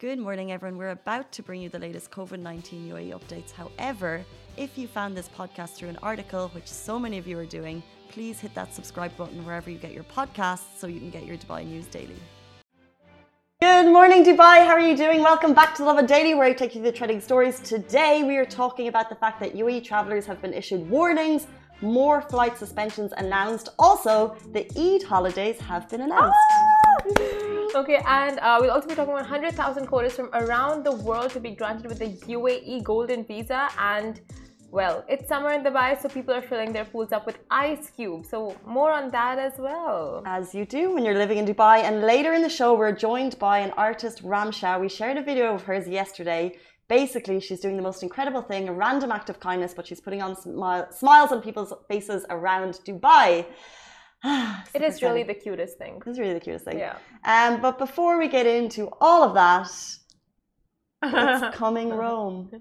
Good morning, everyone. We're about to bring you the latest COVID 19 UAE updates. However, if you found this podcast through an article, which so many of you are doing, please hit that subscribe button wherever you get your podcasts so you can get your Dubai news daily. Good morning, Dubai. How are you doing? Welcome back to Lovin Daily, where I take you through the trending stories. Today, we are talking about the fact that UAE travelers have been issued warnings, more flight suspensions announced. Also, the Eid holidays have been announced. Ah! Okay, and uh, we'll also be talking about 100,000 coders from around the world to be granted with the UAE Golden Visa. And, well, it's summer in Dubai, so people are filling their pools up with ice cubes. So, more on that as well. As you do when you're living in Dubai. And later in the show, we're joined by an artist, Ramsha. We shared a video of hers yesterday. Basically, she's doing the most incredible thing, a random act of kindness, but she's putting on smiles on people's faces around Dubai. it is really the cutest thing. It's really the cutest thing. Yeah. Um, but before we get into all of that, it's coming Rome.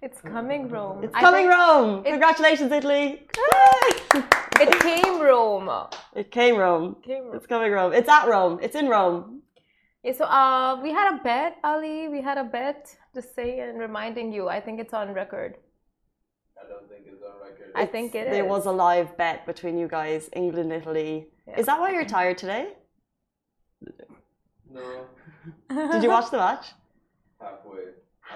It's coming Rome. It's coming Rome. Congratulations, Italy. it came Rome. It came Rome. Came Rome. It's coming Rome. It's at Rome. It's in Rome. Yeah, so uh, we had a bet, Ali. We had a bet. Just saying and reminding you. I think it's on record. I don't think it's on record. I think it there is. was a live bet between you guys, England, Italy. Yeah. Is that why you're tired today? No, Did you watch the match? halfway.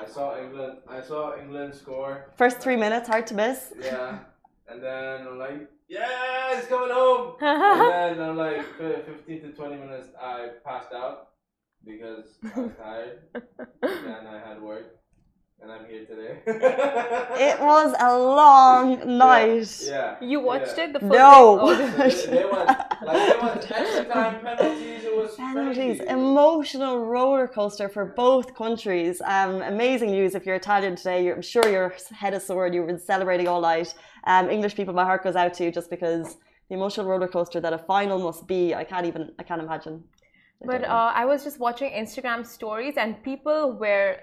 I saw England. I saw England score. First three minutes, hard to miss. Yeah, and then I'm like, yeah, it's coming home. and then I'm like, 15 to 20 minutes, I passed out because I was tired. and I had work, and I'm here today. It was a long night. Yeah. You watched yeah. it the full No. thing? Oh, They, they went like they went extra time penalties. It was Penalties, crazy. emotional roller coaster for both countries. Um, amazing news. If you're Italian today, you're, I'm sure your head is sore and you've been celebrating all night. Um, English people, my heart goes out to you just because the emotional roller coaster that a final must be. I can't even. I can't imagine. I But uh, I was just watching Instagram stories, and people were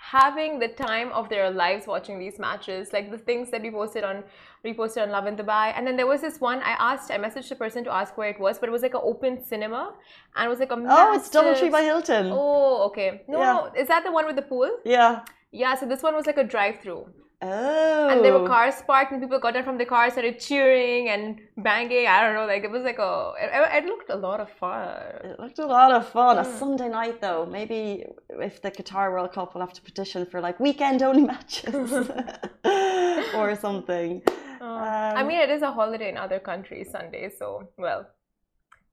having the time of their lives watching these matches. Like the things that we posted on, reposted on Lovin Dubai. And then there was this one. I asked, I messaged the person to ask where it was, but it was like an open cinema, and it was like a oh, it's DoubleTree massive- by Hilton. Oh, okay. No, Yeah. no, is that the one with the pool? Yeah. Yeah. So this one was like a drive-through. Oh. and there were cars parked and people got down from the car started cheering and banging i don't know like it was like a it, it looked a lot of fun It looked a lot of fun. A Mm. Sunday night, though. Maybe if the Qatar World Cup will have to petition for like weekend only matches or something. Uh, i Um, mean it is a holiday in other countries sunday so well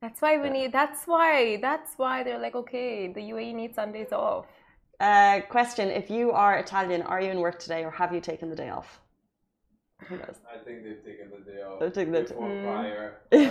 that's why we need that's why that's why they're like okay the uae needs sundays off Uh, question: If you are Italian, are you in work today, or have you taken the day off? Who knows? I think they've taken the day off. They've taken the- before Mm. prior. They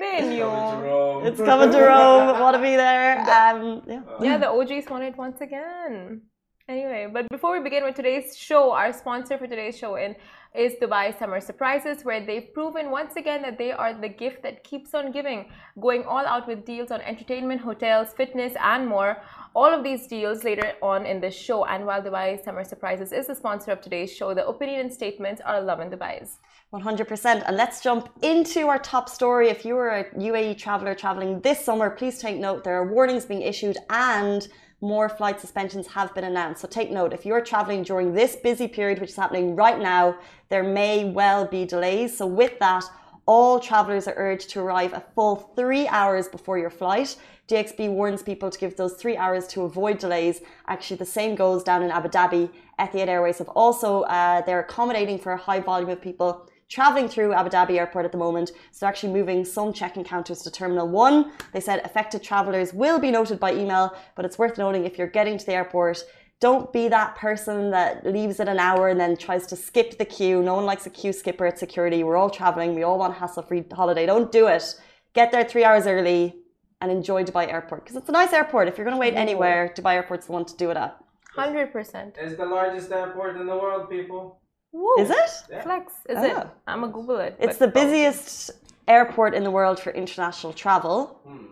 They knew. knew. It's coming to Rome. Want to be there? Um, yeah. yeah the og's won it once again anyway but before we begin with today's show our sponsor for today's show in is dubai summer surprises where they've proven once again that they are the gift that keeps on giving going all out with deals on entertainment hotels fitness and more all of these deals later on in the show and while dubai summer surprises is the sponsor of today's show the opinion and statements are lovin dubai's 100%. And let's jump into our top story. If you are a UAE traveler traveling this summer, please take note there are warnings being issued and more flight suspensions have been announced. So take note if you're traveling during this busy period, which is happening right now, there may well be delays. So, with that, all travelers are urged to arrive a full three hours before your flight. DXB warns people to give those three hours to avoid delays. Actually, the same goes down in Abu Dhabi. Etihad Airways have also, uh, they're accommodating for a high volume of people traveling through Abu Dhabi airport at the moment. So they're actually moving some check-in counters to Terminal 1. They said affected travelers will be noted by email, but it's worth noting if you're getting to the airport, don't be that person that leaves at an hour and then tries to skip the queue. No one likes a queue skipper at security. We're all traveling. We all want a hassle-free holiday. Don't do it. Get there three hours early and enjoy Dubai Airport because it's a nice airport. If you're going to wait anywhere, Dubai Airport's the one to do it at. 100% It's the largest airport in the world, people. Woo. Is it? Yeah. flex is Ah. it i'm gonna google it It's the busiest airport in the world for international travel. Hmm.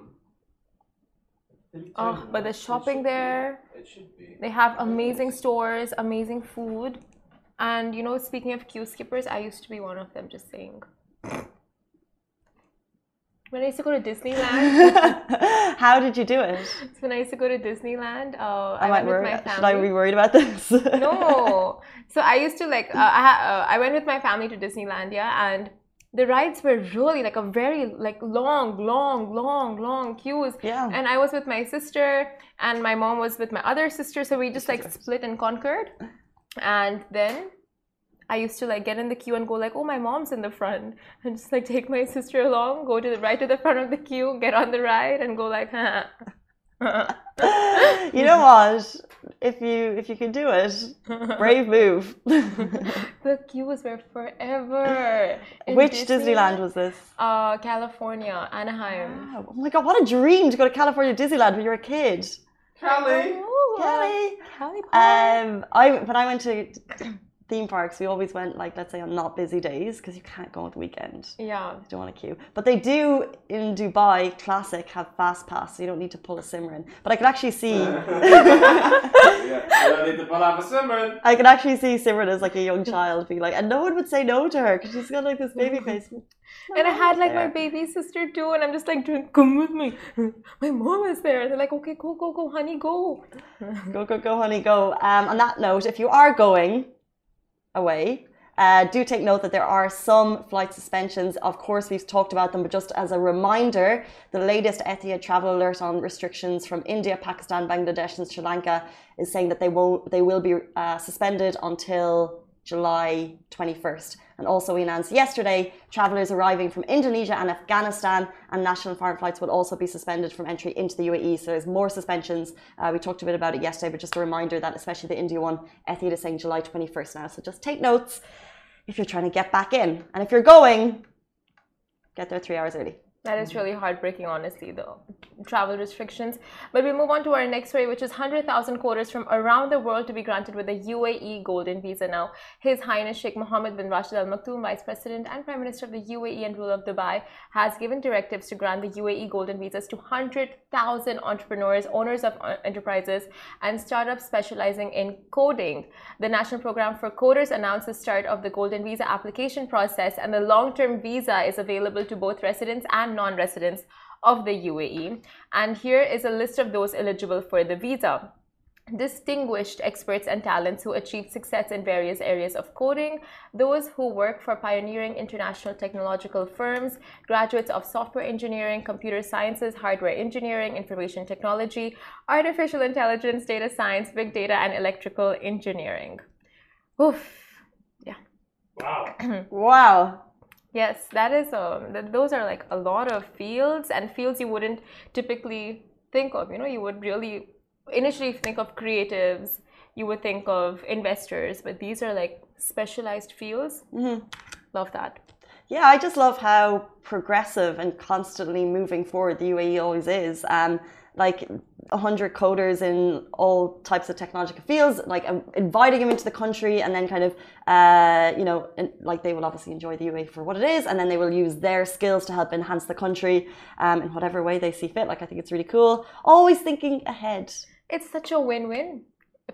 oh but the It shopping be. there It should be. They have amazing stores, amazing food. And you know, speaking of queue skippers, I used to be one of them, just saying. When I used to go to Disneyland. How did you do it? So when I used to go to Disneyland, uh, I I, went with my Should I be worried about this? no. So I used to like uh, I, uh, I went with my family to Disneyland, yeah, and the rides were really like a very like long, long, long, long queues. Yeah. And I was with my sister, and my mom was with my other sister, so we just like split and conquered. And then I used to like get in the queue and go like, oh, my mom's in the front, and just like take my sister along, go to the right to the front of the queue, get on the ride, and go like, huh. you know what? If you if you can do it, brave move. the queue was were forever. In Which Disneyland was this? Uh, California, Anaheim. Wow. Oh my god, what a dream to go to California Disneyland when you were a kid. Cali. Oh, Kelly. Cali Um, I when I went to theme parks, we always went like let's say on not busy days because you can't go on the weekend. yeah. You don't want to queue. But they do in Dubai Classic have fast pass, so you don't need to pull a Simran. But I could actually see yeah, you don't need to pull off a Simran. I could actually see Simran as like a young child being like, and no one would say no to her because she's got like this baby face. And I had like my baby sister too, and I'm just like, come with me. My mom is there. They're like, okay, go, go, go, honey, go. Go, go, go, honey, go. Um, on that note, if you are going away, uh, do take note that there are some flight suspensions. Of course, we've talked about them, but just as a reminder, the latest Etihad travel alert on restrictions from India, Pakistan, Bangladesh, and Sri Lanka is saying that they will they will be uh, suspended until July 21st. And also, we announced yesterday travelers arriving from Indonesia and Afghanistan and national foreign flights will also be suspended from entry into the UAE. So there's more suspensions. Uh, we talked a bit about it yesterday, but just a reminder that especially the India one, Etihad is saying July 21st now. So just take notes if you're trying to get back in. And if you're going, get there three hours early. That is really heartbreaking, honestly, the travel restrictions. But we move on to our next story, which is 100,000 coders from around the world to be granted with a UAE Golden Visa now. His Highness Sheikh Mohammed bin Rashid Al Maktoum, Vice President and Prime Minister of the UAE and ruler of Dubai, has given directives to grant the UAE Golden Visas to 100,000 entrepreneurs, owners of uh, enterprises, and startups specializing in coding. The National Program for Coders announced the start of the Golden Visa application process, and the long term visa is available to both residents and non residents of the UAE. And here is a list of those eligible for the visa. Distinguished experts and talents who achieved success in various areas of coding, those who work for pioneering international technological firms, graduates of software engineering, computer sciences, hardware engineering, information technology, artificial intelligence, data science, big data, and electrical engineering. Oof. Yeah. Wow. Wow. Yes, that is um, th- those are like a lot of fields and fields you wouldn't typically think of. You know, you would really initially think of creatives, you would think of investors, but these are like specialized fields. Mhm. Love that. Yeah, I just love how progressive and constantly moving forward the UAE always is. Um, like 100 coders in all types of technological fields, like um, inviting them into the country and then kind of, uh, you know, and, like they will obviously enjoy the UAE for what it is and then they will use their skills to help enhance the country um, in whatever way they see fit. Like, I think it's really cool. Always thinking ahead. It's such a win-win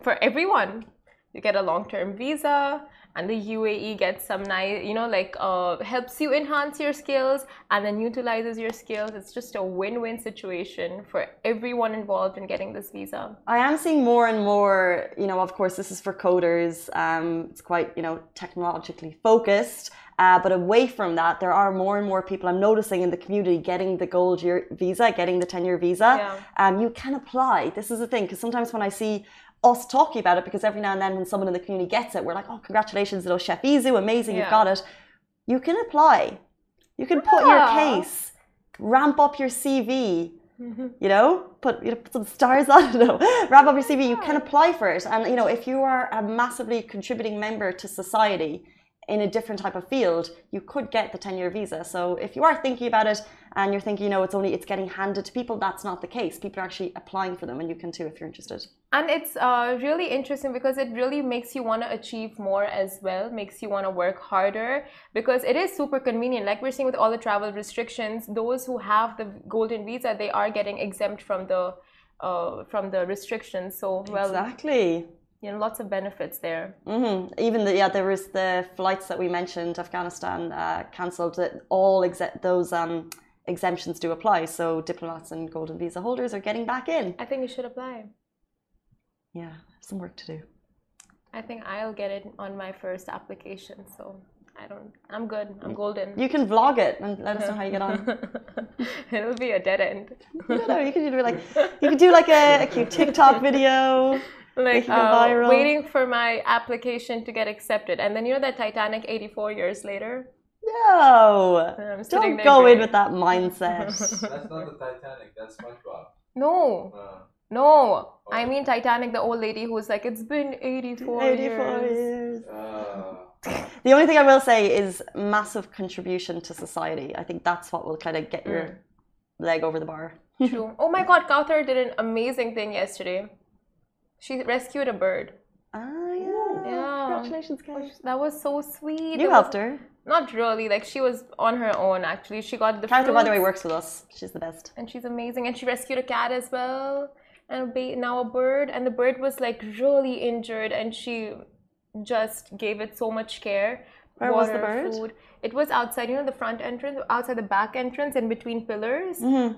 for everyone. You get a long-term visa, and the UAE gets some nice, you know, like uh, helps you enhance your skills and then utilizes your skills. It's just a win-win situation for everyone involved in getting this visa. I am seeing more and more, you know, of course, this is for coders. Um, it's quite, you know, technologically focused. Uh, but away from that, there are more and more people I'm noticing in the community getting the gold year visa, getting the 10 year visa. Yeah. Um, you can apply. This is the thing, because sometimes when I see us talking about it, because every now and then when someone in the community gets it, we're like, oh, congratulations, little Chef Izu, amazing, Yeah. you've got it. You can apply. You can put your case, ramp up your CV, mm-hmm. you know, put, you know, put some stars on it, no, wrap up your CV, you can apply for it. And, you know, if you are a massively contributing member to society in a different type of field, you could get the 10 year visa. So if you are thinking about it and you're thinking, you know, it's only, it's getting handed to people, that's not the case. People are actually applying for them and you can too if you're interested. And it's uh, really interesting because it really makes you want to achieve more as well, makes you want to work harder because it is super convenient. Like we're seeing with all the travel restrictions, those who have the golden visa, they are getting exempt from the uh, from the restrictions. So well, exactly. You know, lots of benefits there. hmm Even the yeah, there was the flights that we mentioned, Afghanistan uh, cancelled. That all except those um, exemptions do apply. So diplomats and golden visa holders are getting back in. I think you should apply. Yeah, some work to do. I think I'll get it on my first application. So I don't. I'm good. I'm golden. You can vlog it and let us know how you get on. It'll be a dead end. you know, you can do like you could do like a, a cute TikTok video. Like go uh, viral. waiting for my application to get accepted, and then you know that Titanic 84 years later. No, I'm don't there go in with that mindset. That's not the Titanic. That's SpongeBob. No, Uh, no. I mean Titanic, the old lady who's like, it's been 84, 84 years. years. uh, The only thing I will say is massive contribution to society. I think that's what will kind of get your Mm. leg over the bar. True. Oh my God, Kauthar did an amazing thing yesterday. She rescued a bird. Ah, yeah. Yeah. Congratulations, guys. That was so sweet. You It helped was- her. Not really. Like she was on her own. Actually, she got the. Carter, by the way, works with us. She's the best. and she's amazing and she rescued a cat as well and a ba- now a bird and the bird was like really injured and she just gave it so much care Where was the bird? food it was outside you know the front entrance outside the back entrance in between pillars hmm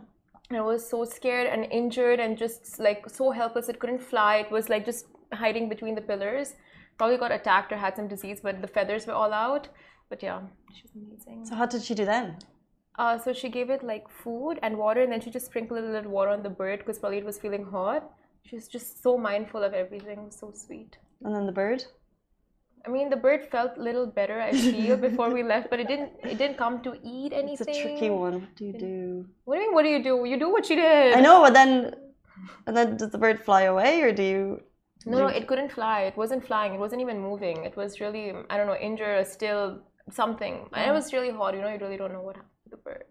it was so scared and injured and just like so helpless it couldn't fly it was like just hiding between the pillars probably got attacked or had some disease but the feathers were all out but yeah she was amazing So, how did she do then? uh, so she gave it like food and water, and then she just sprinkled a little water on the bird because probably it was feeling hot. She was just so mindful of everything. So sweet. And then the bird? I mean, the bird felt a little better, I feel, before we left, but it didn't. It didn't come to eat anything. It's a tricky one. What do you do? What do you mean? What do you do? You do what she did. I know, but then, and then does the bird fly away, or do you? No, no, it couldn't fly. It wasn't flying. It wasn't even moving. It was really, I don't know, injured or still something. And it was really hot. You know, you really don't know what happened to the bird.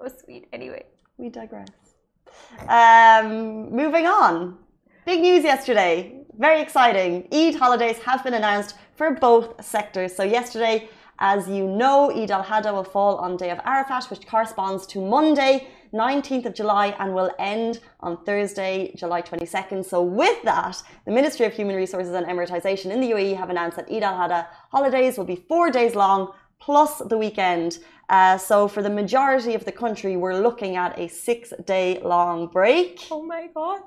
It was sweet. Anyway. We digress. Um, moving on. Big news yesterday. Very exciting. Eid holidays have been announced for both sectors. So yesterday, as you know, Eid al-Adha will fall on day of Arafat, which corresponds to Monday, 19th of July, and will end on Thursday, July 22nd. So with that, the Ministry of Human Resources and Emiratization in the UAE have announced that Eid al-Adha holidays will be four days long plus the weekend. Uh, so for the majority of the country, we're looking at a six-day long break. Oh my god.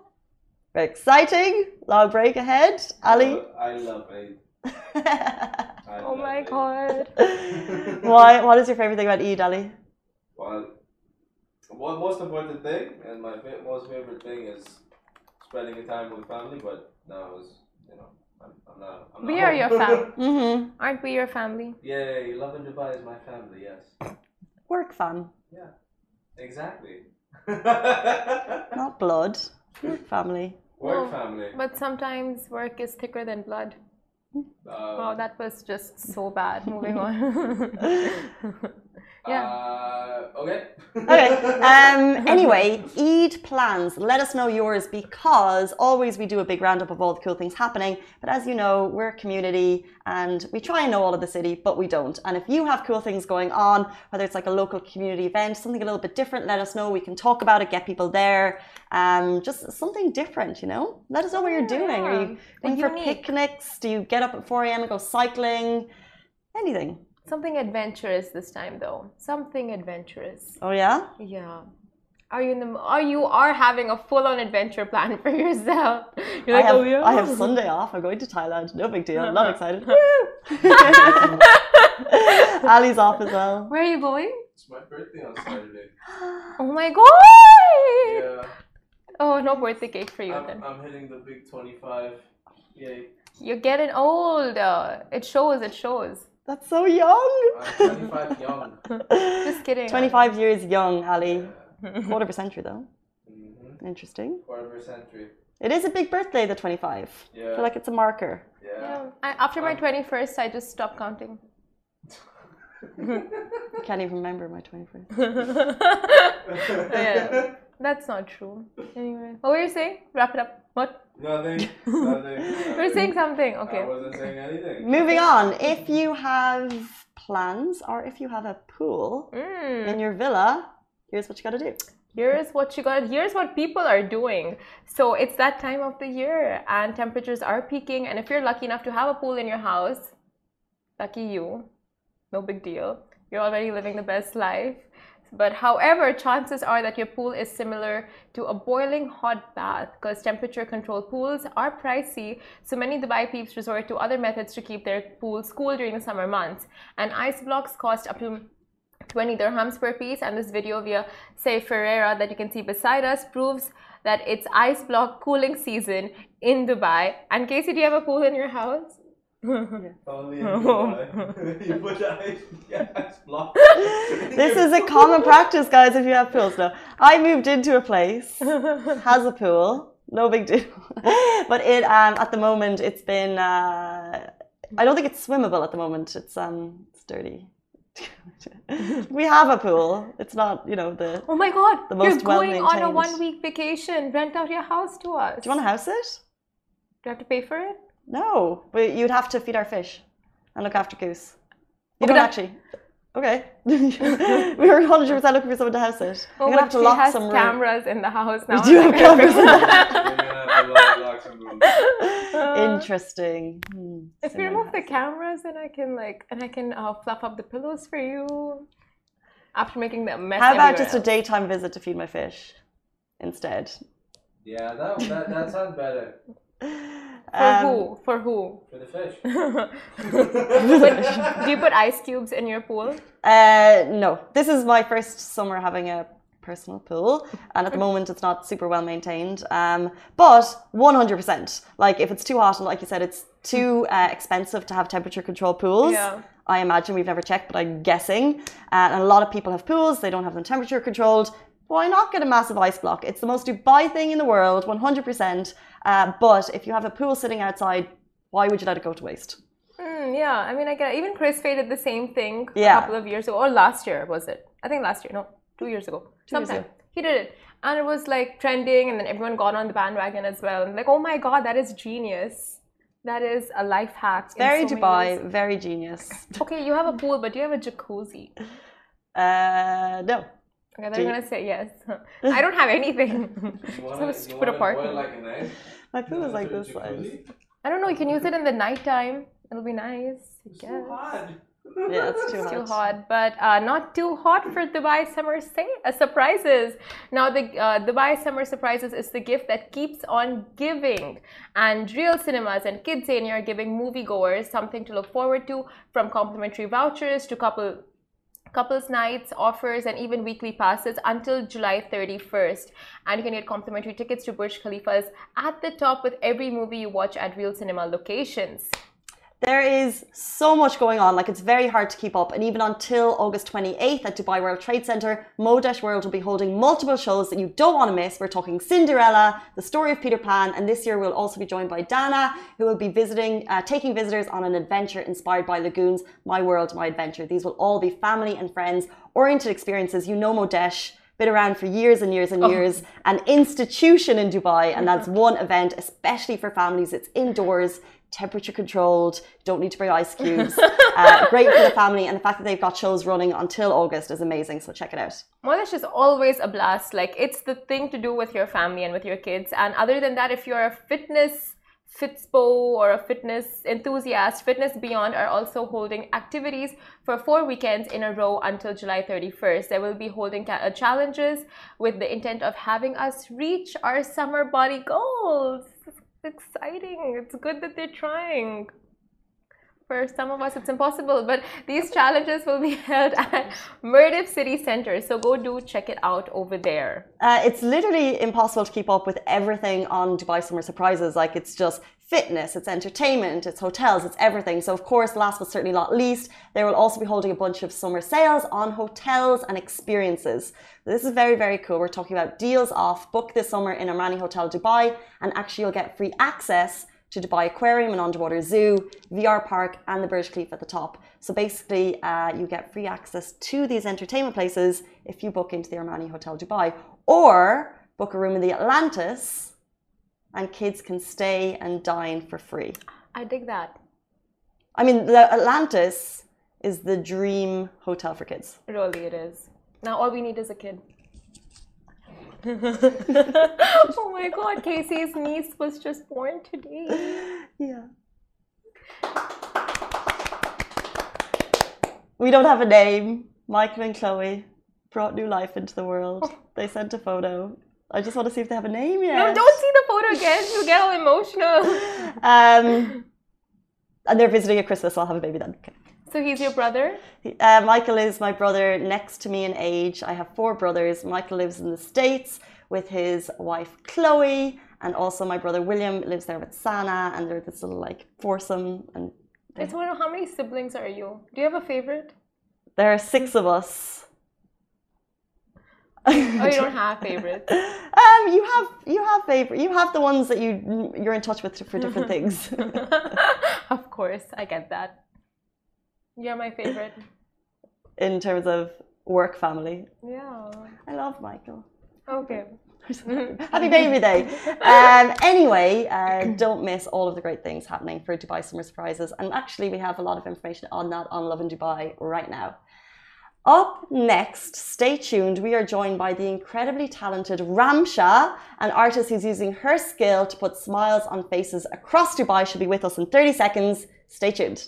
Very exciting. Long break ahead. Ali? I love Eid. I Oh love my Eid. god. Why? What is your favorite thing about Eid, Ali? Well, one most important thing, and my most favorite thing is spending the time with family. But now is you know I'm, I'm not. I'm We not are your family. Mm-hmm. Aren't we your family? Yeah, Lovin Dubai is my family. Yes. Work fam, Yeah. Exactly. not blood. Family. Work No, family. But sometimes work is thicker than blood. Um, Wow, that was just so bad. Moving on. yeah. Uh, okay. Okay. Um, anyway, Eid plans. Let us know yours because always we do a big roundup of all the cool things happening. But as you know, we're a community and we try and know all of the city, but we don't. And if you have cool things going on, whether it's like a local community event, something a little bit different, let us know. We can talk about it, get people there. Um, just something different, you know? Let us know what you're doing. Are you going for picnics? Do you get up at 4 a.m. and go cycling? Anything. Something adventurous this time, though. Something adventurous. Oh, yeah? Yeah. Are you in the? Are you are having a full-on adventure plan for yourself? You're like, I have, oh yeah. I have Sunday off. I'm going to Thailand. No big deal. I'm not excited. Ali's off as well. Where are you going? It's my birthday on Saturday. Oh my god! Yeah. Oh, no birthday cake for you I'm, then. I'm hitting the big 25. Yay. You're getting old. Uh, it shows. It shows. That's so young. I'm 25 young. Just kidding. 25 years young, Ali. Yeah. Quarter of a century, though. hmm Interesting. Quarter of a century. It is a big birthday, the 25. I feel like it's a marker. yeah. Yeah. I, after my Um, 21st, I just stopped counting. I can't even remember my 21st. yeah, that's not true. Anyway, what were you saying? Wrap it up. What? Nothing. Nothing. You were saying something. I Okay. wasn't saying anything. Moving on. If you have plans or if you have a pool Mm. in your villa, here's what you got to do. Here's what you got. Here's what people are doing. So it's that time of the year, and temperatures are peaking. And if you're lucky enough to have a pool in your house, lucky you. No big deal. You're already living the best life. But however, chances are that your pool is similar to a boiling hot bath because temperature controlled pools are pricey. So many Dubai peeps resort to other methods to keep their pools cool during the summer months. And ice blocks cost up to 20 dirhams per piece. And this video via Say Ferreira that you can see beside us proves that it's ice block cooling season in Dubai. And Casey, do you have a pool in your house? Only you put ice, ice block. This is a common practice, guys, if you have pools. No, I moved into a place, has a pool, no big deal. But it, um, at the moment, it's been, uh, I don't think it's swimmable at the moment. It's, um, it's dirty. we have a pool. It's not, you know, the. Oh my god, The most you're going on a one week vacation. Rent out your house to us. Do you want to house it? Do I have to pay for it? No, but you'd have to feed our fish and look after Goose. You Oh, don't actually. Okay. we were 100% looking for someone to house it. Oh, We're gonna have to she lock has some room. cameras in the house now. We do have cameras in the house. We're gonna have to lock, lock some rooms. Interesting. Hmm, If you similar remove the cameras, then I can like, and I can uh, fluff up the pillows for you. After making the mess. How about everywhere just a daytime visit to feed my fish instead? Yeah, that, that, that sounds better. For Um, who? For who? For the fish. But do you put ice cubes in your pool? Uh, no, this is my first summer having a personal pool, and at the moment it's not super well maintained. Um, but 100%, like if it's too hot and like you said, it's too uh, expensive to have temperature controlled pools. Yeah. I imagine we've never checked, but I'm guessing. Uh, and a lot of people have pools; they don't have them temperature controlled. Why not get a massive ice block? It's the most Dubai thing in the world, 100%. Uh, but if you have a pool sitting outside, why would you let it go to waste? Mm, yeah, I mean, I get even Chris Fade did the same thing Yeah. a couple of years ago, or last year was it? I think last year, no, two years ago, Two years ago. He did it, and it was like trending, and then everyone got on the bandwagon as well. And like, oh my god, that is genius. That is a life hack. Very so Dubai, very genius. Okay, you have a pool, but do you have a jacuzzi? Uh, no. Okay, Do they're gonna say yes. I don't have anything. You So wanna, stupid you wanna apartment. boil like an egg? My pool is like this size. I don't know. You can use it in the nighttime. It'll be nice. I It's guess. too hot. Yeah, it's too It's hot. too hot, but uh, not too hot for Dubai Summer sa- uh, Surprises. Now, the uh, Dubai Summer Surprises is the gift that keeps on giving. And Reel Cinemas and Kidzania are giving moviegoers something to look forward to from complimentary vouchers to couple couples nights offers and even weekly passes until july 31st and you can get complimentary tickets to burj khalifa's at the top with every movie you watch at reel cinema locations There is so much going on, like it's very hard to keep up. And even until August 28th at Dubai World Trade Center, Modesh World will be holding multiple shows that you don't want to miss. We're talking Cinderella, the story of Peter Pan, and this year we'll also be joined by Dana, who will be visiting, uh, taking visitors on an adventure inspired by Lagoons, My World, My Adventure. These will all be family and friends oriented experiences. You know Modesh. Been around for years and years and years, an institution in Dubai, and that's one event, especially for families. It's indoors, temperature controlled, don't need to bring ice cubes. uh, great for the family, and the fact that they've got shows running until August is amazing. So check it out. Modesh is always a blast. Like it's the thing to do with your family and with your kids. And other than that, if you're a fitness fitspo or a fitness enthusiast, Fitness Beyond are also holding activities for four weekends in a row until July 31st. They will be holding uh, challenges with the intent of having us reach our summer body goals. It's exciting. It's good that they're trying. For some of us, it's impossible, but these challenges will be held at Mirdif City Center. So go do check it out over there. Uh, it's literally impossible to keep up with everything on Dubai Summer Surprises. Like it's just fitness, it's entertainment, it's hotels, it's everything. So of course, last but certainly not least, they will also be holding a bunch of summer sales on hotels and experiences. This is very, very cool. We're talking about deals off. Book this summer in Armani Hotel Dubai, and actually you'll get free access to Dubai Aquarium and Underwater Zoo, VR Park, and the Burj Khalifa at the top. So basically, uh, you get free access to these entertainment places if you book into the Armani Hotel Dubai, or book a room in the Atlantis, and kids can stay and dine for free. I dig that. I mean, the Atlantis is the dream hotel for kids. Really, it is. Now all we need is a kid. oh my god, Casey's niece was just born today. Yeah. We don't have a name. Michael and Chloe, brought new life into the world. They sent a photo. I just want to see if they have a name yet. No, don't see the photo again. You get all emotional. Um, and they're visiting at Christmas, so I'll have a baby then. Okay. So he's your brother? Uh, Michael is my brother next to me in age. I have four brothers. Michael lives in the States with his wife Chloe, and also my brother William lives there with Sana, and they're this little like foursome. And I just want to know how many siblings are you? Do you have a favorite? there are six of us. Oh, you don't have favorites. Um, you have you have favorite. You have the ones that you you're in touch with for different things. of course, I get that. You're my favorite. in terms of work family. Yeah. I love Michael. Okay. Happy baby day. Um, anyway, uh, don't miss all of the great things happening for Dubai Summer Surprises. And actually, we have a lot of information on that on Lovin Dubai right now. Up next, stay tuned. We are joined by the incredibly talented Ramsha, an artist who's using her skill to put smiles on faces across Dubai. She'll be with us in 30 seconds. Stay tuned.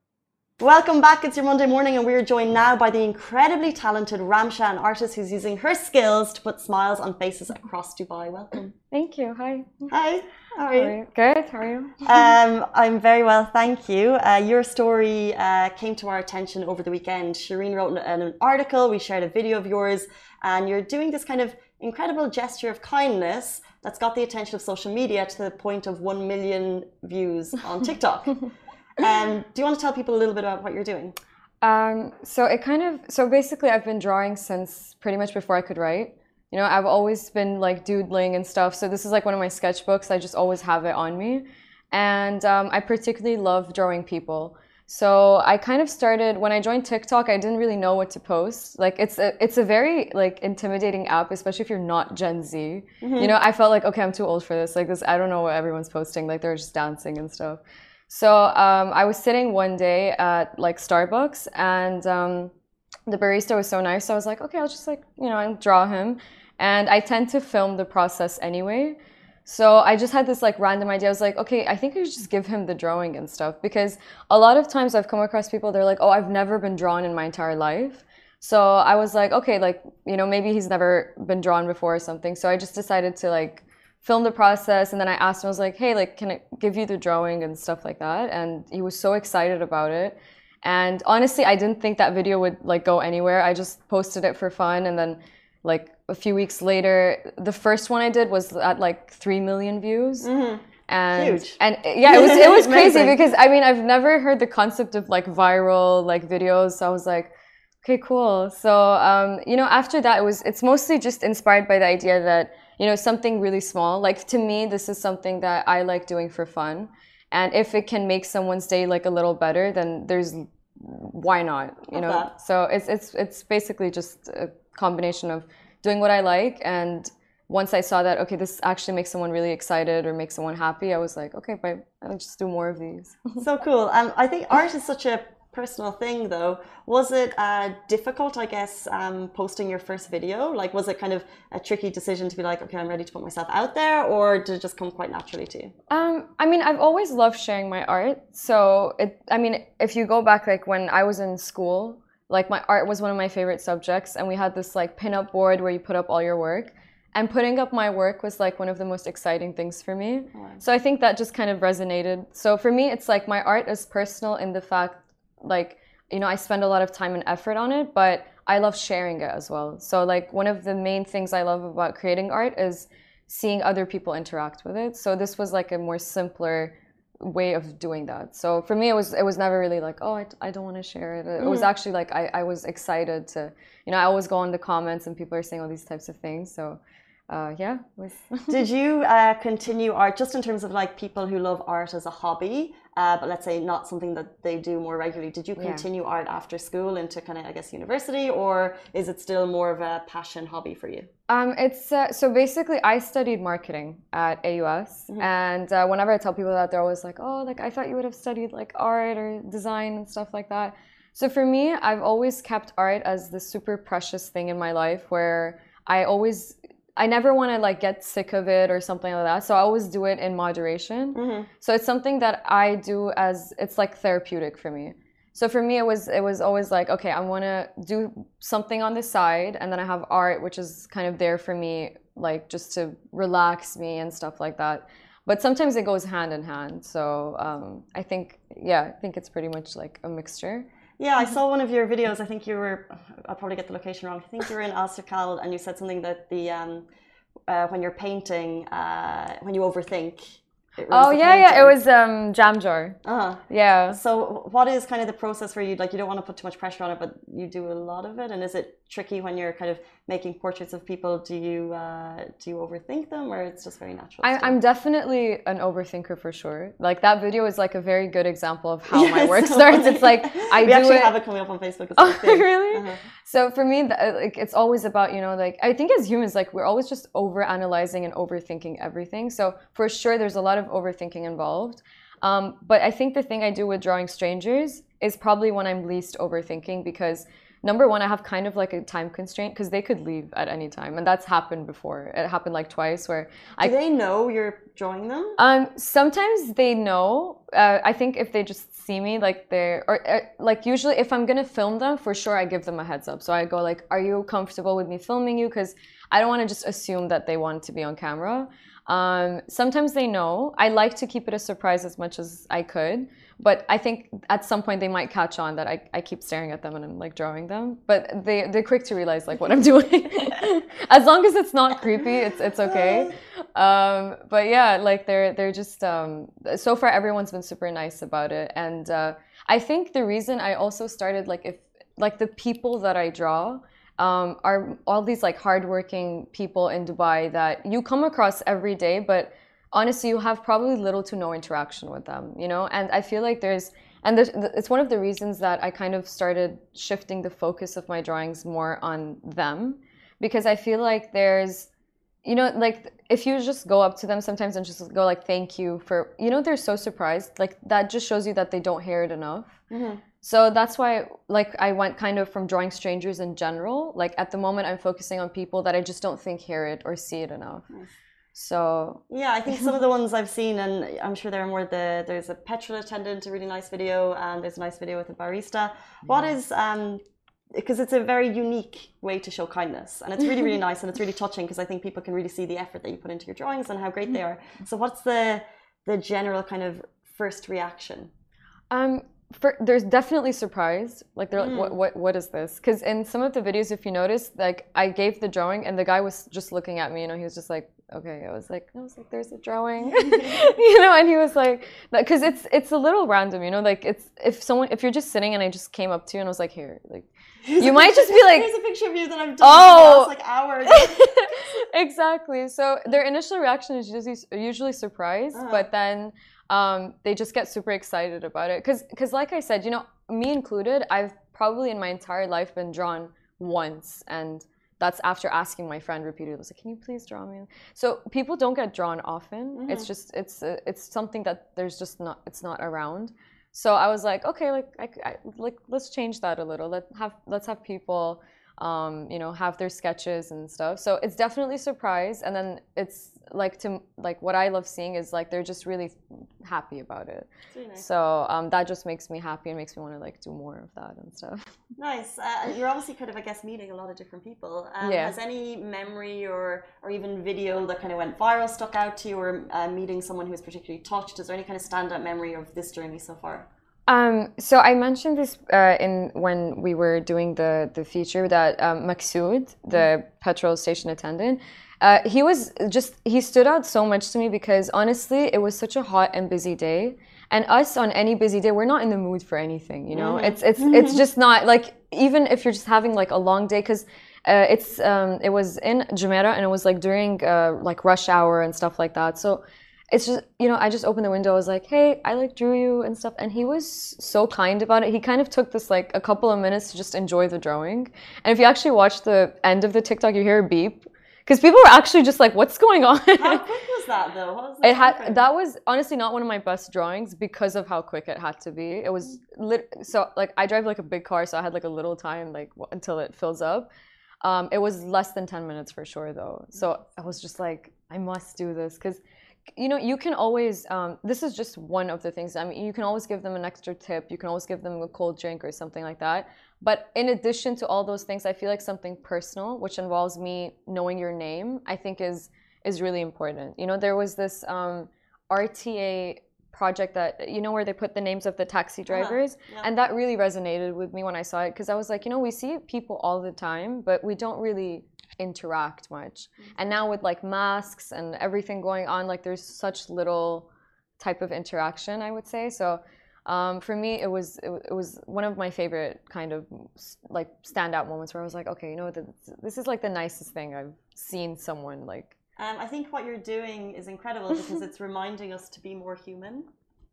Welcome back. It's your Monday morning, and we are joined now by the incredibly talented Ramsha, an artist who's using her skills to put smiles on faces across Dubai. Welcome. Thank you. Hi. Hi. How are How you? are you? Good. How are you? Um, I'm very well, thank you. Uh, your story uh, came to our attention over the weekend. Shireen wrote an, an article, we shared a video of yours, and you're doing this kind of incredible gesture of kindness that's got the attention of social media to the point of 1 million views on TikTok. um, do you want to tell people a little bit about what you're doing? Um, so it kind of so basically I've been drawing since pretty much before I could write. You know, I've always been like doodling and stuff. So this is like one of my sketchbooks. I just always have it on me, and um, I particularly love drawing people. So I kind of started when I joined TikTok. I didn't really know what to post. Like it's a it's a very like intimidating app, especially if you're not Gen Z. You know, I felt like okay, I'm too old for this. Like this, I don't know what everyone's posting. Like they're just dancing and stuff. So um, I was sitting one day at like Starbucks, and um, the barista was so nice. So I was like, okay, I'll just like you know I'll draw him, and I tend to film the process anyway. So I just had this like random idea. I was like, okay, I think I should just give him the drawing and stuff because a lot of times I've come across people they're like, oh, I've never been drawn in my entire life. So I was like, okay, like you know maybe he's never been drawn before or something. So I just decided to like film the process and then I asked him, I was like, hey, like, can I give you the drawing and stuff like that? And he was so excited about it. And honestly, I didn't think that video would like go anywhere. I just posted it for fun and then like a few weeks later, the first one I did was at like 3 million views. And, Huge. and yeah, it was it was crazy because I mean I've never heard the concept of like viral like videos. So I was like, okay, cool. So um, you know, after that, it was it's mostly just inspired by the idea that you know something really small. Like to me, this is something that I like doing for fun, and if it can make someone's day like a little better, then there's why not? You Love know. that. So it's it's it's basically just a combination of doing what I like and. Once I saw that, okay, this actually makes someone really excited or makes someone happy, I was like, okay, but I'll just do more of these. so cool. And I think art is such a personal thing, though. Was it uh, difficult, I guess, um, posting your first video? Like, was it kind of a tricky decision to be like, okay, I'm ready to put myself out there, or did it just come quite naturally to you? Um, I mean, I've always loved sharing my art. So it, I mean, if you go back, like when I was in school, like my art was one of my favorite subjects, and we had this like pin-up board where you put up all your work, and putting up my work was like one of the most exciting things for me. So I think that just kind of resonated. So for me, it's like my art is personal in the fact, like you know, I spend a lot of time and effort on it, but I love sharing it as well. So like one of the main things I love about creating art is seeing other people interact with it. So this was like a more simpler way of doing that. So for me, it was it was never really like oh I, I don't want to share it. It was actually like I, I was excited to you know I always go on the comments and people are saying all these types of things. So uh, yeah, was Did you uh, continue art just in terms of like people who love art as a hobby, uh, but let's say not something that they do more regularly? Did you Yeah. continue art after school into kind of, I guess, university, or is it still more of a passion hobby for you? Um, it's uh, so basically I studied marketing at AUS, and uh, whenever I tell people that, they're always like, "Oh, like I thought you would have studied like art or design and stuff like that." So for me, I've always kept art as the super precious thing in my life where I always I never want to like get sick of it or something like that. So I always do it in moderation. Mm-hmm. So it's something that I do as it's like therapeutic for me. So for me, it was it was always like okay, I want to do something on the side, and then I have art, which is kind of there for me, like just to relax me and stuff like that. But sometimes it goes hand in hand. So um, I think yeah, I think it's pretty much like a mixture. Yeah, I saw one of your videos. I think you were, I'll probably get the location wrong. I think you were in Alserkal and you said something that the, um, uh, when you're painting, uh, when you overthink. Oh yeah, yeah, it was um, Jam Jar. Uh-huh. Yeah. So, what is kind of the process where you like you don't want to put too much pressure on it, but you do a lot of it? And is it tricky when you're kind of making portraits of people? Do you uh, do you overthink them, or it's just very natural? I, i'm definitely an overthinker for sure. Like that video is like a very good example of how my work so starts. It's like I we do actually it. have it coming up on Facebook. As Oh, well, too. really? Uh-huh. So for me, uh, like it's always about you know like I think as humans like we're always just over analyzing and overthinking everything. So for sure, there's a lot of overthinking involved. Um, but I think the thing I do with drawing strangers is probably when I'm least overthinking because number one, I have kind of like a time constraint because they could leave at any time, and that's happened before. It happened like twice where I Do they know you're drawing them? um, sometimes they know. Uh, I think if they just see me, like they're, or uh, like usually if I'm gonna film them, for sure I give them a heads up. So I go like, "Are you comfortable with me filming you?" Because I don't want to just assume that they want to be on camera. Um, sometimes they know. I like to keep it a surprise as much as I could, but I think at some point they might catch on that I, I keep staring at them and I'm like drawing them. But they they're quick to realize like what I'm doing. as long as it's not creepy, it's it's okay. Um, but yeah, like they're they're just um, so far everyone's been super nice about it, and uh, I think the reason I also started like if like the people that I draw um, are all these like hardworking people in Dubai that you come across every day, but honestly you have probably little to no interaction with them, you know. And I feel like there's and there's, it's one of the reasons that I kind of started shifting the focus of my drawings more on them because I feel like there's you know like if you just go up to them sometimes and just go like thank you for you know they're so surprised like that just shows you that they don't hear it enough Mhm. So that's why like i went kind of from drawing strangers in general like at the moment i'm focusing on people that i just don't think hear it or see it enough Nice. so Yeah, I think some of the ones I've seen, and I'm sure there are more. The there's a petrol attendant, a really nice video, and there's a nice video with a barista. What is um because it's a very unique way to show kindness, and it's really really nice and it's really touching because I think people can really see the effort that you put into your drawings and how great they are. So what's the the general kind of first reaction? Um, for, there's definitely surprise. Like they're like, Mm. what, what, what is this? Because in some of the videos, if you notice, like I gave the drawing and the guy was just looking at me. You know, he was just like, okay. I was like, I was like, there's a drawing, you know, and he was like, because it's it's a little random, you know, like it's if someone if you're just sitting and I just came up to you and I was like, here, like Here's You might picture- just be like- here's a picture of you that I've done Oh! for the last like hours. exactly. So their initial reaction is usually usually surprise, Uh-huh. but then um, they just get super excited about it. Because because like I said, you know, me included, I've probably in my entire life been drawn once, and that's after asking my friend repeatedly. I was like, "Can you please draw me?" So people don't get drawn often. It's just it's uh, it's something that there's just not it's not around. So I was like, okay, like I, I like let's change that a little. Let have let's have people um, you know, have their sketches and stuff. So it's definitely surprise, and then it's like to like what I love seeing is like they're just really happy about it. Really nice. So um, that just makes me happy and makes me want to like do more of that and stuff. Nice. Uh, you're obviously kind of, I guess, meeting a lot of different people. Um, Yeah. Has any memory or or even video that kind of went viral stuck out to you, or uh, meeting someone who was particularly touched? Is there any kind of standout memory of this journey so far? Um, so I mentioned this uh, in when we were doing the the feature that um, Maksud, the petrol station attendant, uh, he was just he stood out so much to me because honestly, it was such a hot and busy day, and us on any busy day, we're not in the mood for anything. You know, it's it's it's just not like even if you're just having like a long day because. Uh, it's um, it was in Jumeirah and it was like during uh, like rush hour and stuff like that. So it's just you know i just opened the window i was like hey i like drew you and stuff and he was so kind about it he kind of took this like a couple of minutes to just enjoy the drawing and if you actually watch the end of the tiktok you hear a beep because people were actually just like, "What's going on?" How quick was that though? Was the it had that was honestly not one of my best drawings because of how quick it had to be. It was lit- so like I drive like a big car, so I had like a little time like w- until it fills up. Um, it was less than ten minutes for sure though. So I was just like, I must do this because you know you can always. Um, this is just one of the things. I mean, you can always give them an extra tip. You can always give them a cold drink or something like that. But in addition to all those things, I feel like something personal, which involves me knowing your name, I think is is really important. You know, there was this um, RTA project that you know where they put the names of the taxi drivers, yeah. and that really resonated with me when I saw it because I was like, you know, we see people all the time, but we don't really interact much. And now with like masks and everything going on, like there's such little type of interaction, I would say. So um, for me, it was it, it was one of my favorite kind of like standout moments where I was like, okay, you know, this is like the nicest thing I've seen someone like. Um, I think what you're doing is incredible because it's reminding us to be more human.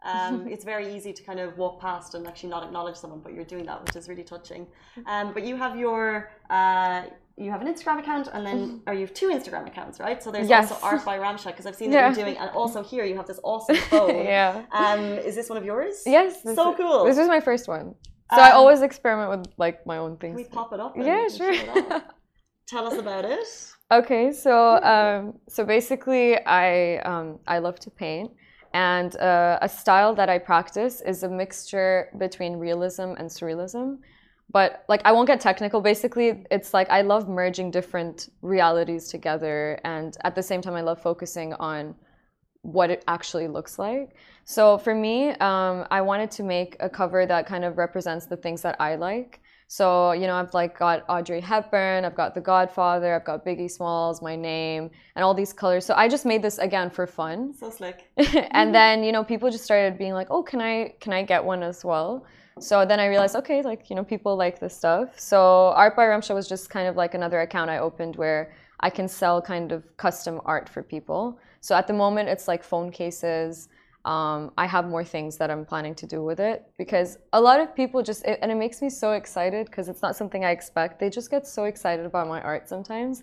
Um, it's very easy to kind of walk past and actually not acknowledge someone, but you're doing that, which is really touching. Um, but you have your uh, you have an Instagram account, and then or you have two Instagram accounts, right? So there's Yes. also Art by Ramsha because I've seen that you're doing, and also here you have this awesome phone. yeah. Um, is this one of yours? Yes. So is- cool. This is my first one. So I Um, always experiment with like my own Can things. we pop it up? Yeah, sure. show it off? Tell us about it. Okay, so um, so basically, I um, I love to paint, and uh, a style that I practice is a mixture between realism and surrealism. But like, I won't get technical. Basically, it's like I love merging different realities together, and at the same time, I love focusing on what it actually looks like. So for me, um, I wanted to make a cover that kind of represents the things that I like. So you know, I've like got Audrey Hepburn, I've got The Godfather, I've got Biggie Smalls, my name, and all these colors. So I just made this again for fun. So slick. and then you know, people just started being like, "Oh, can I can I get one as well?" So then I realized, okay, like you know, people like this stuff. So Art by Ramsha was just kind of like another account I opened where I can sell kind of custom art for people. So at the moment, it's like phone cases. Um, I have more things that I'm planning to do with it because a lot of people just, it, and it makes me so excited because it's not something I expect. They just get so excited about my art sometimes.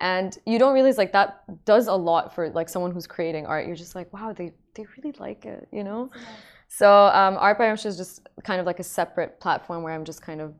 And you don't realize like that does a lot for like someone who's creating art. You're just like, wow, they, they really like it, you know? So um, Art by Ramsha is just kind of like a separate platform where I'm just kind of,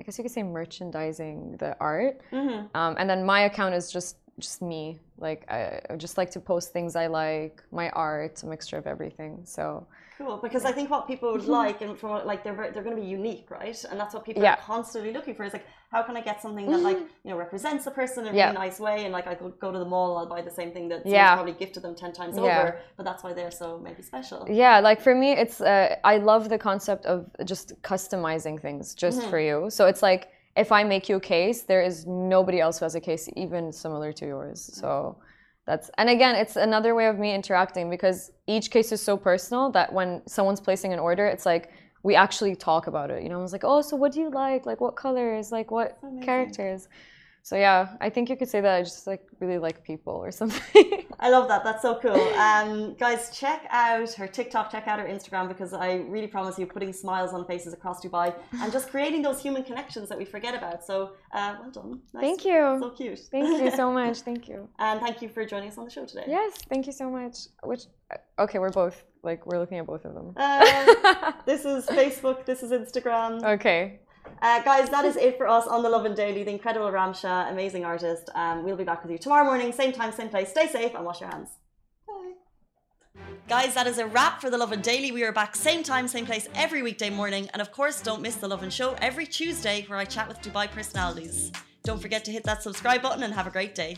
I guess you could say merchandising the art. hmm Um, and then my account is just just me. Like I, I just like to post things I like, my art, a mixture of everything. So Cool, because I think what people would like, and from what- like they're very, they're going to be unique, right? And that's what people Yeah. are constantly looking for. Is like, how can I get something that like you know represents the person in a Yeah. really nice way? And like I could go to the mall, I'll buy the same thing that Yeah. probably gifted them ten times Yeah. over, but that's why they're so maybe special. yeah, like for me, it's uh, I love the concept of just customizing things just for you. So it's like if I make you a case, there is nobody else who has a case even similar to yours. Mm-hmm. So that's and again, it's another way of me interacting because each case is so personal that when someone's placing an order, it's like we actually talk about it. You know, I was like, oh, so what do you like? Like what colors? Like what amazing. characters? So yeah, I think you could say that I just like really like people or something. I love that. That's so cool. Um, guys, check out her TikTok, check out her Instagram because I really promise you putting smiles on faces across Dubai and just creating those human connections that we forget about. So uh, well done. Nice. Thank you. So cute. Thank you so much. Thank you. and thank you for joining us on the show today. Yes, thank you so much. Which okay, we're both like we're looking at both of them. Uh, this is Facebook. This is Instagram. okay. Uh, guys, that is it for us on the Lovin Daily. The incredible Ramsha, amazing artist. Um, we'll be back with you tomorrow morning, same time, same place. Stay safe and wash your hands. Bye. Guys, that is a wrap for the Lovin Daily. We are back same time, same place every weekday morning. And of course, don't miss the Lovin Show every Tuesday where I chat with Dubai personalities. Don't forget to hit that subscribe button and have a great day.